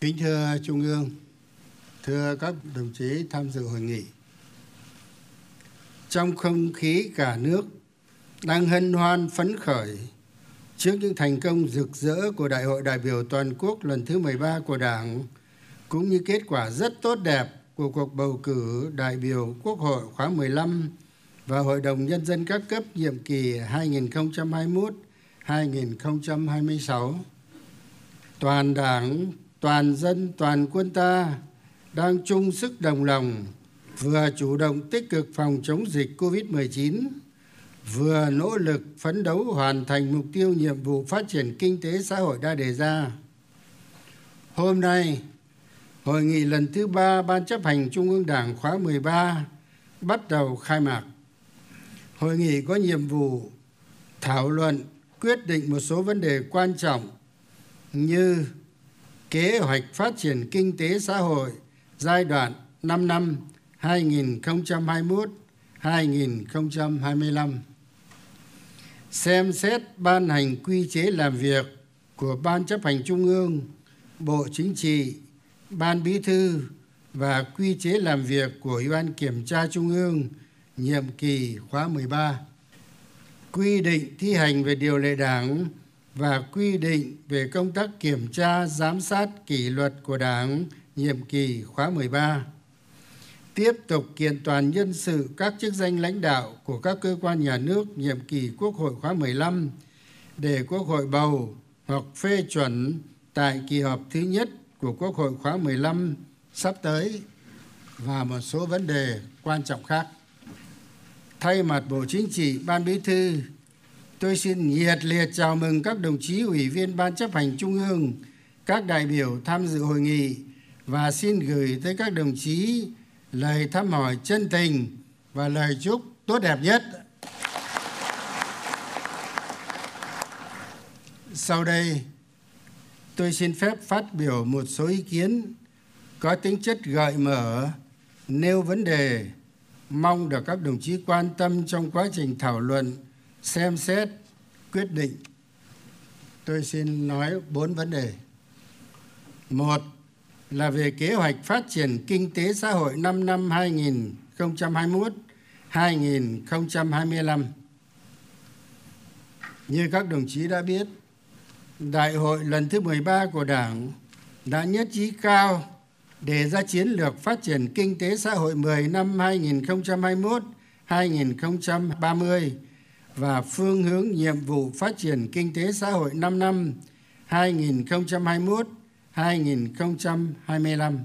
Kính thưa Trung ương, thưa các đồng chí tham dự hội nghị. Trong không khí cả nước đang hân hoan phấn khởi trước những thành công rực rỡ của Đại hội đại biểu toàn quốc lần thứ 13 của Đảng cũng như kết quả rất tốt đẹp của cuộc bầu cử đại biểu Quốc hội khóa 15 và Hội đồng Nhân dân các cấp nhiệm kỳ 2021-2026. Toàn Đảng, toàn dân, toàn quân ta đang chung sức đồng lòng vừa chủ động tích cực phòng chống dịch COVID-19, vừa nỗ lực phấn đấu hoàn thành mục tiêu nhiệm vụ phát triển kinh tế xã hội đã đề ra. Hôm nay, Hội nghị lần thứ ba Ban chấp hành Trung ương Đảng khóa 13 bắt đầu khai mạc. Hội nghị có nhiệm vụ thảo luận quyết định một số vấn đề quan trọng như kế hoạch phát triển kinh tế xã hội giai đoạn 5 năm 2021-2025 xem xét ban hành quy chế làm việc của Ban chấp hành Trung ương, Bộ Chính trị, Ban Bí thư và quy chế làm việc của Ủy ban Kiểm tra Trung ương nhiệm kỳ khóa 13. Quy định thi hành về điều lệ đảng và quy định về công tác kiểm tra, giám sát kỷ luật của Đảng nhiệm kỳ khóa 13. Tiếp tục kiện toàn nhân sự các chức danh lãnh đạo của các cơ quan nhà nước nhiệm kỳ Quốc hội khóa 15 để Quốc hội bầu hoặc phê chuẩn tại kỳ họp thứ nhất của Quốc hội khóa 15 sắp tới và một số vấn đề quan trọng khác. Thay mặt Bộ Chính trị, Ban Bí thư, tôi xin nhiệt liệt chào mừng các đồng chí ủy viên Ban chấp hành Trung ương, các đại biểu tham dự hội nghị và xin gửi tới các đồng chí lời thăm hỏi chân tình và lời chúc tốt đẹp nhất. Sau đây, tôi xin phép phát biểu một số ý kiến có tính chất gợi mở, nêu vấn đề, mong được các đồng chí quan tâm trong quá trình thảo luận, xem xét, quyết định. Tôi xin nói bốn vấn đề. Một là về kế hoạch phát triển kinh tế xã hội 5 năm 2021 2025. Như các đồng chí đã biết, Đại hội lần thứ 13 của Đảng đã nhất trí cao đề ra chiến lược phát triển kinh tế xã hội 10 năm 2021-2030 và phương hướng nhiệm vụ phát triển kinh tế xã hội 5 năm 2021-2025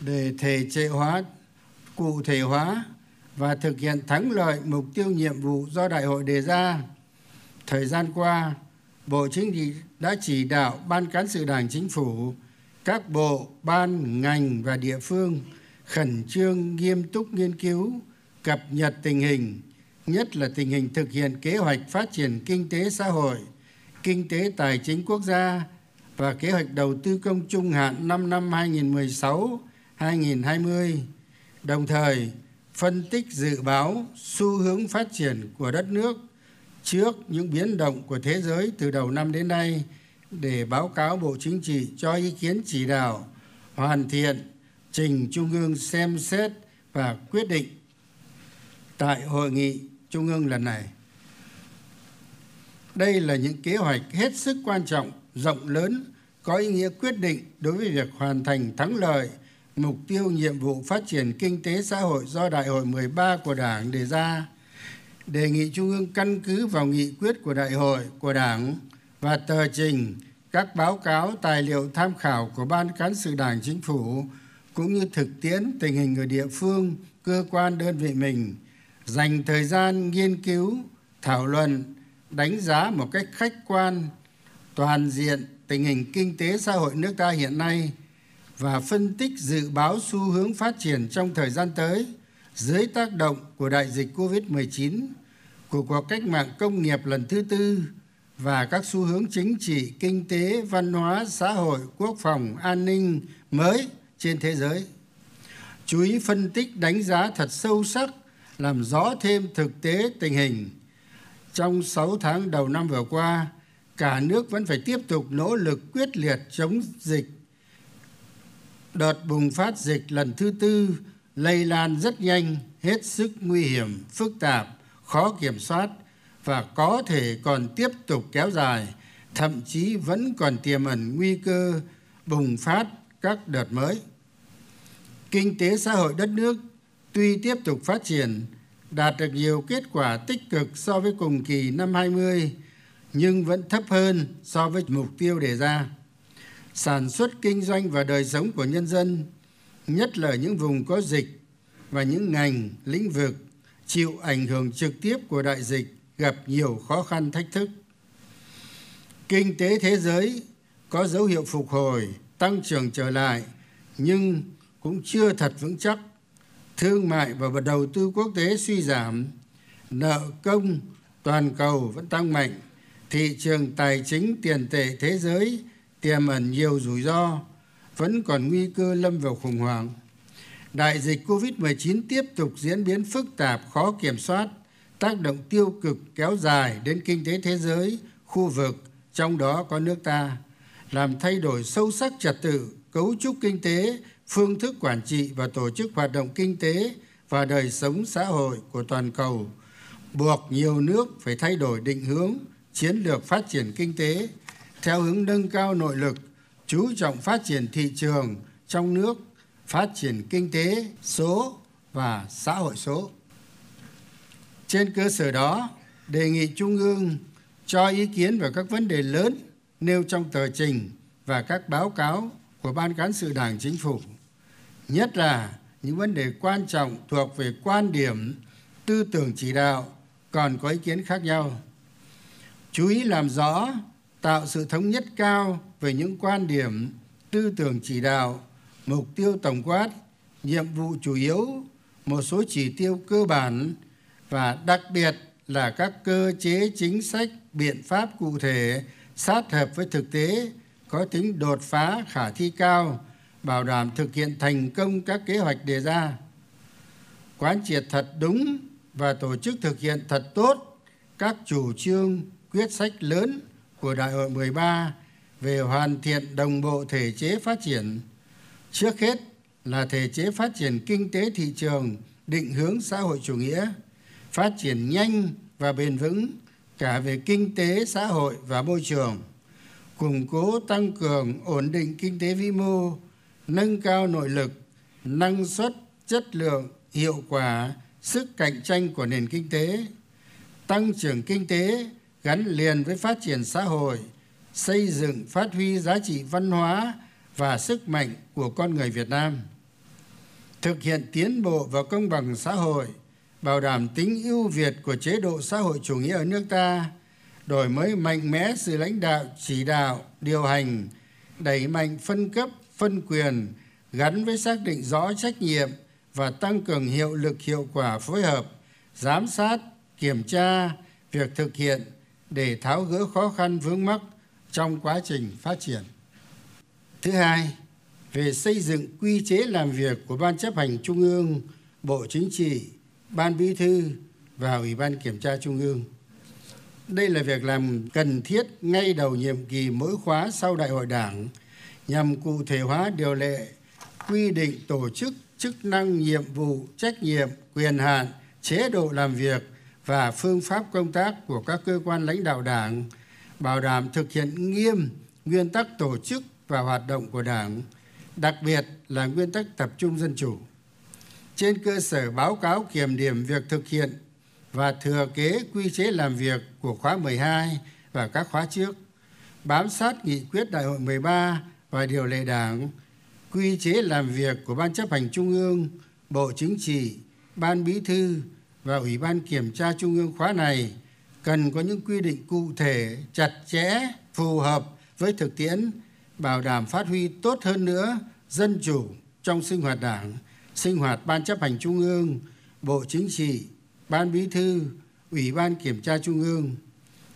để thể chế hóa, cụ thể hóa và thực hiện thắng lợi mục tiêu nhiệm vụ do đại hội đề ra. Thời gian qua, Bộ Chính trị đã chỉ đạo Ban Cán sự Đảng Chính phủ, các bộ, ban, ngành và địa phương khẩn trương nghiêm túc nghiên cứu, cập nhật tình hình, nhất là tình hình thực hiện kế hoạch phát triển kinh tế xã hội, kinh tế tài chính quốc gia và kế hoạch đầu tư công trung hạn 5 năm 2016-2020, đồng thời phân tích dự báo xu hướng phát triển của đất nước trước những biến động của thế giới từ đầu năm đến nay để báo cáo Bộ Chính trị cho ý kiến chỉ đạo, hoàn thiện, trình Trung ương xem xét và quyết định. Tại hội nghị Trung ương lần này. Đây là những kế hoạch hết sức quan trọng, rộng lớn, có ý nghĩa quyết định đối với việc hoàn thành thắng lợi mục tiêu nhiệm vụ phát triển kinh tế xã hội do Đại hội 13 của Đảng đề ra đề nghị trung ương căn cứ vào nghị quyết của đại hội của đảng và tờ trình các báo cáo tài liệu tham khảo của ban cán sự đảng chính phủ cũng như thực tiễn tình hình ở địa phương cơ quan đơn vị mình dành thời gian nghiên cứu thảo luận đánh giá một cách khách quan toàn diện tình hình kinh tế xã hội nước ta hiện nay và phân tích dự báo xu hướng phát triển trong thời gian tới dưới tác động của đại dịch Covid-19, của cuộc cách mạng công nghiệp lần thứ tư và các xu hướng chính trị, kinh tế, văn hóa, xã hội, quốc phòng, an ninh mới trên thế giới. Chú ý phân tích đánh giá thật sâu sắc, làm rõ thêm thực tế tình hình. Trong 6 tháng đầu năm vừa qua, cả nước vẫn phải tiếp tục nỗ lực quyết liệt chống dịch đợt bùng phát dịch lần thứ tư lây lan rất nhanh hết sức nguy hiểm phức tạp khó kiểm soát và có thể còn tiếp tục kéo dài thậm chí vẫn còn tiềm ẩn nguy cơ bùng phát các đợt mới kinh tế xã hội đất nước tuy tiếp tục phát triển, đạt được nhiều kết quả tích cực so với cùng kỳ năm 20 nhưng vẫn thấp hơn so với mục tiêu đề ra. Sản xuất kinh doanh và đời sống của nhân dân, nhất là những vùng có dịch và những ngành, lĩnh vực chịu ảnh hưởng trực tiếp của đại dịch gặp nhiều khó khăn thách thức. Kinh tế thế giới có dấu hiệu phục hồi, tăng trưởng trở lại, nhưng cũng chưa thật vững chắc thương mại và đầu tư quốc tế suy giảm, nợ công toàn cầu vẫn tăng mạnh, thị trường tài chính tiền tệ thế giới tiềm ẩn nhiều rủi ro, vẫn còn nguy cơ lâm vào khủng hoảng. Đại dịch covid 19 tiếp tục diễn biến phức tạp, khó kiểm soát, tác động tiêu cực kéo dài đến kinh tế thế giới, khu vực, trong đó có nước ta, làm thay đổi sâu sắc trật tự cấu trúc kinh tế, phương thức quản trị và tổ chức hoạt động kinh tế và đời sống xã hội của toàn cầu, buộc nhiều nước phải thay đổi định hướng chiến lược phát triển kinh tế theo hướng nâng cao nội lực, chú trọng phát triển thị trường trong nước, phát triển kinh tế số và xã hội số. Trên cơ sở đó, đề nghị trung ương cho ý kiến về các vấn đề lớn nêu trong tờ trình và các báo cáo của ban cán sự đảng chính phủ, nhất là những vấn đề quan trọng thuộc về quan điểm, tư tưởng chỉ đạo còn có ý kiến khác nhau. Chú ý làm rõ, tạo sự thống nhất cao về những quan điểm, tư tưởng chỉ đạo, mục tiêu tổng quát, nhiệm vụ chủ yếu, một số chỉ tiêu cơ bản và đặc biệt là các cơ chế chính sách, biện pháp cụ thể, sát hợp với thực tế có tính đột phá khả thi cao, bảo đảm thực hiện thành công các kế hoạch đề ra. Quán triệt thật đúng và tổ chức thực hiện thật tốt các chủ trương, quyết sách lớn của đại hội 13 về hoàn thiện đồng bộ thể chế phát triển. Trước hết là thể chế phát triển kinh tế thị trường định hướng xã hội chủ nghĩa, phát triển nhanh và bền vững cả về kinh tế, xã hội và môi trường củng cố tăng cường ổn định kinh tế vĩ mô, nâng cao nội lực, năng suất, chất lượng, hiệu quả, sức cạnh tranh của nền kinh tế, tăng trưởng kinh tế gắn liền với phát triển xã hội, xây dựng phát huy giá trị văn hóa và sức mạnh của con người việt nam, thực hiện tiến bộ và công bằng xã hội, bảo đảm tính ưu việt của chế độ xã hội chủ nghĩa ở nước ta đổi mới mạnh mẽ sự lãnh đạo, chỉ đạo, điều hành, đẩy mạnh phân cấp, phân quyền, gắn với xác định rõ trách nhiệm và tăng cường hiệu lực hiệu quả phối hợp, giám sát, kiểm tra việc thực hiện để tháo gỡ khó khăn vướng mắc trong quá trình phát triển. Thứ hai, về xây dựng quy chế làm việc của ban chấp hành trung ương, bộ chính trị, ban bí thư và ủy ban kiểm tra trung ương đây là việc làm cần thiết ngay đầu nhiệm kỳ mỗi khóa sau đại hội đảng nhằm cụ thể hóa điều lệ, quy định tổ chức chức năng, nhiệm vụ, trách nhiệm, quyền hạn, chế độ làm việc và phương pháp công tác của các cơ quan lãnh đạo đảng, bảo đảm thực hiện nghiêm nguyên tắc tổ chức và hoạt động của đảng, đặc biệt là nguyên tắc tập trung dân chủ. Trên cơ sở báo cáo kiểm điểm việc thực hiện và thừa kế quy chế làm việc của khóa 12 và các khóa trước, bám sát nghị quyết đại hội 13 và điều lệ đảng, quy chế làm việc của ban chấp hành trung ương, bộ chính trị, ban bí thư và ủy ban kiểm tra trung ương khóa này cần có những quy định cụ thể, chặt chẽ, phù hợp với thực tiễn, bảo đảm phát huy tốt hơn nữa dân chủ trong sinh hoạt đảng, sinh hoạt ban chấp hành trung ương, bộ chính trị ban bí thư, ủy ban kiểm tra trung ương,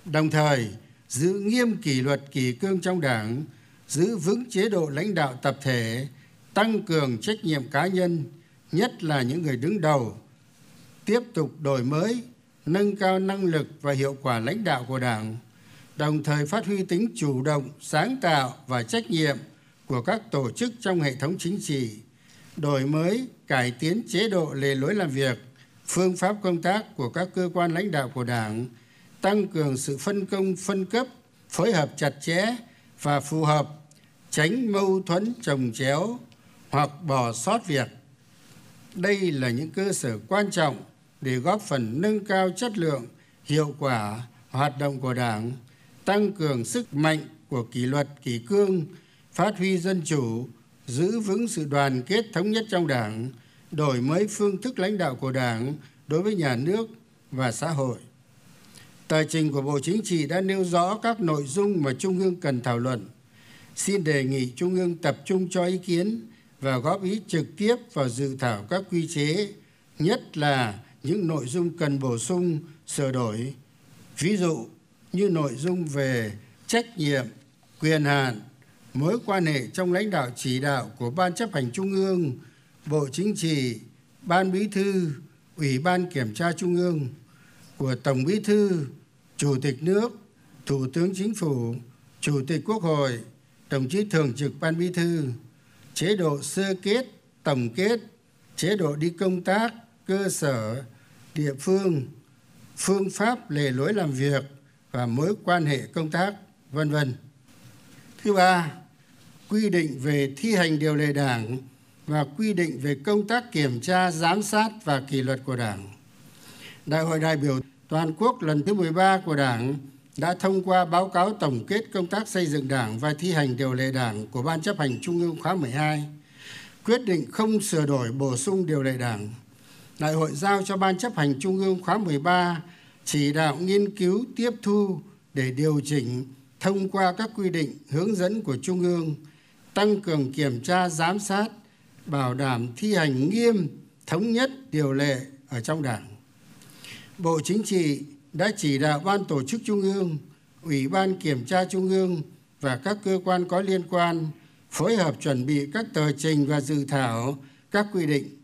đồng thời giữ nghiêm kỷ luật kỷ cương trong đảng, giữ vững chế độ lãnh đạo tập thể, tăng cường trách nhiệm cá nhân, nhất là những người đứng đầu, tiếp tục đổi mới, nâng cao năng lực và hiệu quả lãnh đạo của đảng, đồng thời phát huy tính chủ động, sáng tạo và trách nhiệm của các tổ chức trong hệ thống chính trị, đổi mới, cải tiến chế độ lề lối làm việc phương pháp công tác của các cơ quan lãnh đạo của đảng, tăng cường sự phân công, phân cấp, phối hợp chặt chẽ và phù hợp, tránh mâu thuẫn trồng chéo hoặc bỏ sót việc. Đây là những cơ sở quan trọng để góp phần nâng cao chất lượng, hiệu quả hoạt động của đảng, tăng cường sức mạnh của kỷ luật, kỷ cương, phát huy dân chủ, giữ vững sự đoàn kết thống nhất trong đảng đổi mới phương thức lãnh đạo của đảng đối với nhà nước và xã hội. Tờ trình của bộ chính trị đã nêu rõ các nội dung mà trung ương cần thảo luận. Xin đề nghị trung ương tập trung cho ý kiến và góp ý trực tiếp vào dự thảo các quy chế, nhất là những nội dung cần bổ sung, sửa đổi. Ví dụ như nội dung về trách nhiệm, quyền hạn, mối quan hệ trong lãnh đạo chỉ đạo của ban chấp hành trung ương bộ chính trị, ban bí thư, ủy ban kiểm tra trung ương của tổng bí thư, chủ tịch nước, thủ tướng chính phủ, chủ tịch quốc hội, đồng chí thường trực ban bí thư, chế độ sơ kết, tổng kết, chế độ đi công tác, cơ sở, địa phương phương pháp lề lối làm việc và mối quan hệ công tác, vân vân. Thứ ba, quy định về thi hành điều lệ đảng và quy định về công tác kiểm tra, giám sát và kỷ luật của đảng. Đại hội đại biểu toàn quốc lần thứ 13 của đảng đã thông qua báo cáo tổng kết công tác xây dựng đảng và thi hành điều lệ đảng của ban chấp hành trung ương khóa 12 quyết định không sửa đổi bổ sung điều lệ đảng. Đại hội giao cho ban chấp hành trung ương khóa 13 chỉ đạo nghiên cứu, tiếp thu để điều chỉnh thông qua các quy định hướng dẫn của trung ương, tăng cường kiểm tra, giám sát bảo đảm thi hành nghiêm, thống nhất điều lệ ở trong đảng. Bộ chính trị đã chỉ đạo ban tổ chức trung ương, ủy ban kiểm tra trung ương và các cơ quan có liên quan phối hợp chuẩn bị các tờ trình và dự thảo các quy định.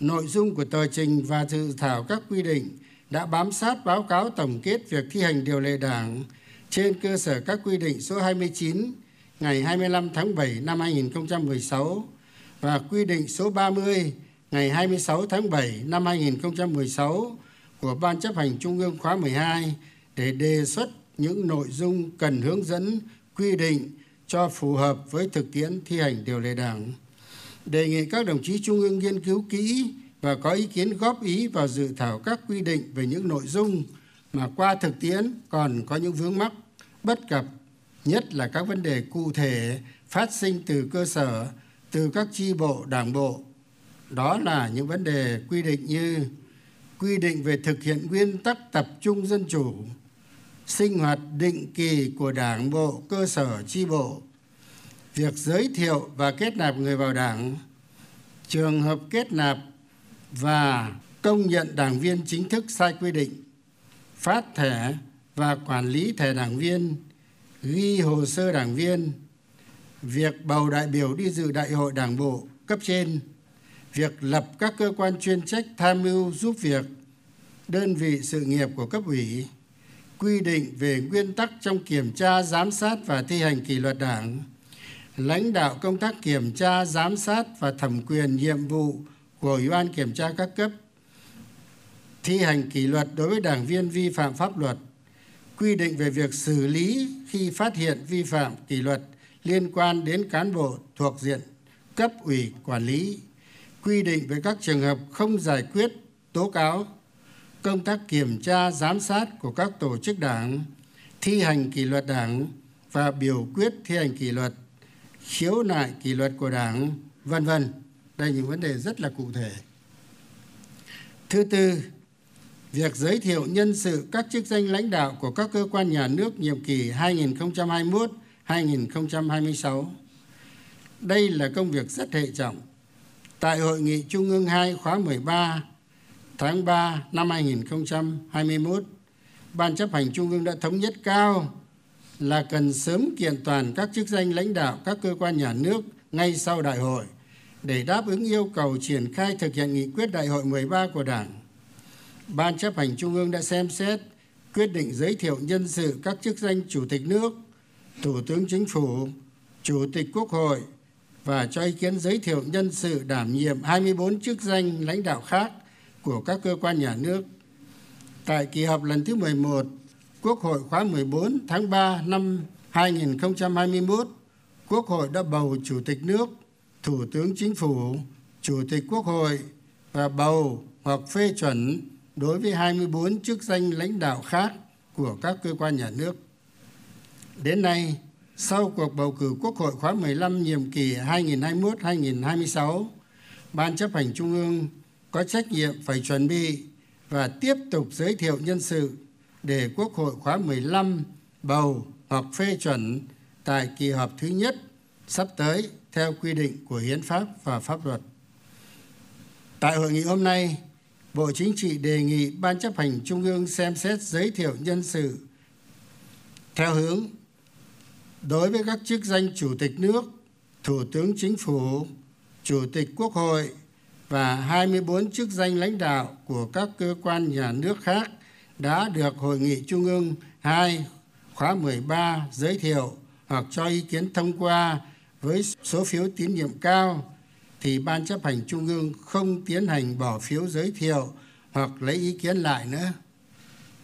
Nội dung của tờ trình và dự thảo các quy định đã bám sát báo cáo tổng kết việc thi hành điều lệ đảng trên cơ sở các quy định số 29 ngày 25 tháng 7 năm 2016 và quy định số 30 ngày 26 tháng 7 năm 2016 của Ban chấp hành Trung ương khóa 12 để đề xuất những nội dung cần hướng dẫn, quy định cho phù hợp với thực tiễn thi hành điều lệ đảng. Đề nghị các đồng chí trung ương nghiên cứu kỹ và có ý kiến góp ý vào dự thảo các quy định về những nội dung mà qua thực tiễn còn có những vướng mắc, bất cập, nhất là các vấn đề cụ thể phát sinh từ cơ sở từ các chi bộ, đảng bộ. Đó là những vấn đề quy định như quy định về thực hiện nguyên tắc tập trung dân chủ, sinh hoạt định kỳ của đảng bộ, cơ sở, chi bộ. Việc giới thiệu và kết nạp người vào đảng, trường hợp kết nạp và công nhận đảng viên chính thức sai quy định, phát thẻ và quản lý thẻ đảng viên, ghi hồ sơ đảng viên việc bầu đại biểu đi dự đại hội đảng bộ cấp trên, việc lập các cơ quan chuyên trách tham mưu giúp việc, đơn vị sự nghiệp của cấp ủy, quy định về nguyên tắc trong kiểm tra, giám sát và thi hành kỷ luật đảng, lãnh đạo công tác kiểm tra, giám sát và thẩm quyền nhiệm vụ của ủy ban kiểm tra các cấp, thi hành kỷ luật đối với đảng viên vi phạm pháp luật, quy định về việc xử lý khi phát hiện vi phạm kỷ luật liên quan đến cán bộ thuộc diện cấp ủy quản lý, quy định về các trường hợp không giải quyết tố cáo, công tác kiểm tra, giám sát của các tổ chức đảng, thi hành kỷ luật đảng và biểu quyết thi hành kỷ luật, khiếu nại kỷ luật của đảng, vân vân. Đây những vấn đề rất là cụ thể. Thứ tư, việc giới thiệu nhân sự các chức danh lãnh đạo của các cơ quan nhà nước nhiệm kỳ 2021 2026 đây là công việc rất hệ trọng tại hội nghị trung ương 2 khóa 13 tháng 3 năm 2021 ban chấp hành trung ương đã thống nhất cao là cần sớm kiện toàn các chức danh lãnh đạo các cơ quan nhà nước ngay sau đại hội để đáp ứng yêu cầu triển khai thực hiện nghị quyết đại hội 13 của Đảng. Ban chấp hành Trung ương đã xem xét quyết định giới thiệu nhân sự các chức danh Chủ tịch nước, Thủ tướng Chính phủ, Chủ tịch Quốc hội, và cho ý kiến giới thiệu nhân sự đảm nhiệm 24 chức danh lãnh đạo khác của các cơ quan nhà nước. Tại kỳ họp lần thứ 11, Quốc hội khóa 14 tháng 3 năm 2021, Quốc hội đã bầu Chủ tịch nước, Thủ tướng Chính phủ, Chủ tịch Quốc hội và bầu hoặc phê chuẩn đối với 24 chức danh lãnh đạo khác của các cơ quan nhà nước. Đến nay, sau cuộc bầu cử Quốc hội khóa 15 nhiệm kỳ 2021-2026, Ban chấp hành Trung ương có trách nhiệm phải chuẩn bị và tiếp tục giới thiệu nhân sự để Quốc hội khóa 15 bầu hoặc phê chuẩn tại kỳ họp thứ nhất sắp tới theo quy định của hiến pháp và pháp luật. Tại hội nghị hôm nay, Bộ Chính trị đề nghị Ban chấp hành Trung ương xem xét giới thiệu nhân sự theo hướng đối với các chức danh Chủ tịch nước, Thủ tướng Chính phủ, Chủ tịch Quốc hội và 24 chức danh lãnh đạo của các cơ quan nhà nước khác đã được Hội nghị Trung ương 2 khóa 13 giới thiệu hoặc cho ý kiến thông qua với số phiếu tín nhiệm cao thì ban chấp hành trung ương không tiến hành bỏ phiếu giới thiệu hoặc lấy ý kiến lại nữa.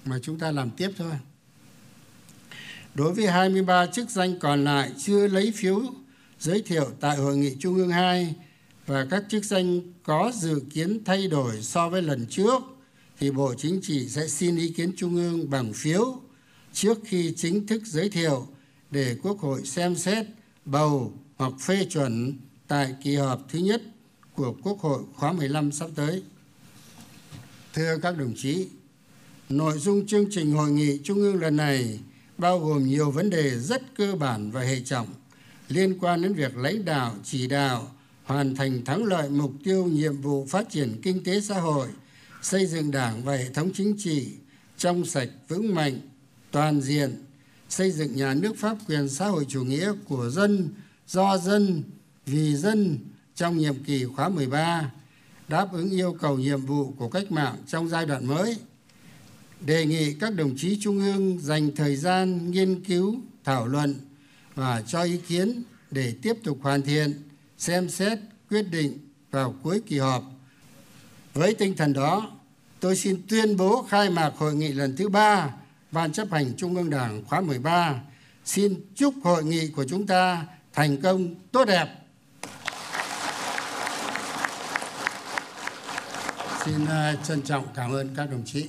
Mà chúng ta làm tiếp thôi đối với 23 chức danh còn lại chưa lấy phiếu giới thiệu tại hội nghị trung ương 2 và các chức danh có dự kiến thay đổi so với lần trước thì Bộ Chính trị sẽ xin ý kiến Trung ương bằng phiếu trước khi chính thức giới thiệu để Quốc hội xem xét bầu hoặc phê chuẩn tại kỳ họp thứ nhất của Quốc hội khóa 15 sắp tới. Thưa các đồng chí, nội dung chương trình hội nghị trung ương lần này bao gồm nhiều vấn đề rất cơ bản và hệ trọng liên quan đến việc lãnh đạo, chỉ đạo, hoàn thành thắng lợi mục tiêu nhiệm vụ phát triển kinh tế xã hội, xây dựng đảng và hệ thống chính trị trong sạch vững mạnh, toàn diện, xây dựng nhà nước pháp quyền xã hội chủ nghĩa của dân, do dân, vì dân trong nhiệm kỳ khóa 13, đáp ứng yêu cầu nhiệm vụ của cách mạng trong giai đoạn mới. Đề nghị các đồng chí trung ương dành thời gian nghiên cứu, thảo luận và cho ý kiến để tiếp tục hoàn thiện, xem xét, quyết định vào cuối kỳ họp. Với tinh thần đó, tôi xin tuyên bố khai mạc hội nghị lần thứ ba Ban chấp hành Trung ương Đảng khóa 13. Xin chúc hội nghị của chúng ta thành công tốt đẹp. Xin à, trân trọng cảm ơn các đồng chí.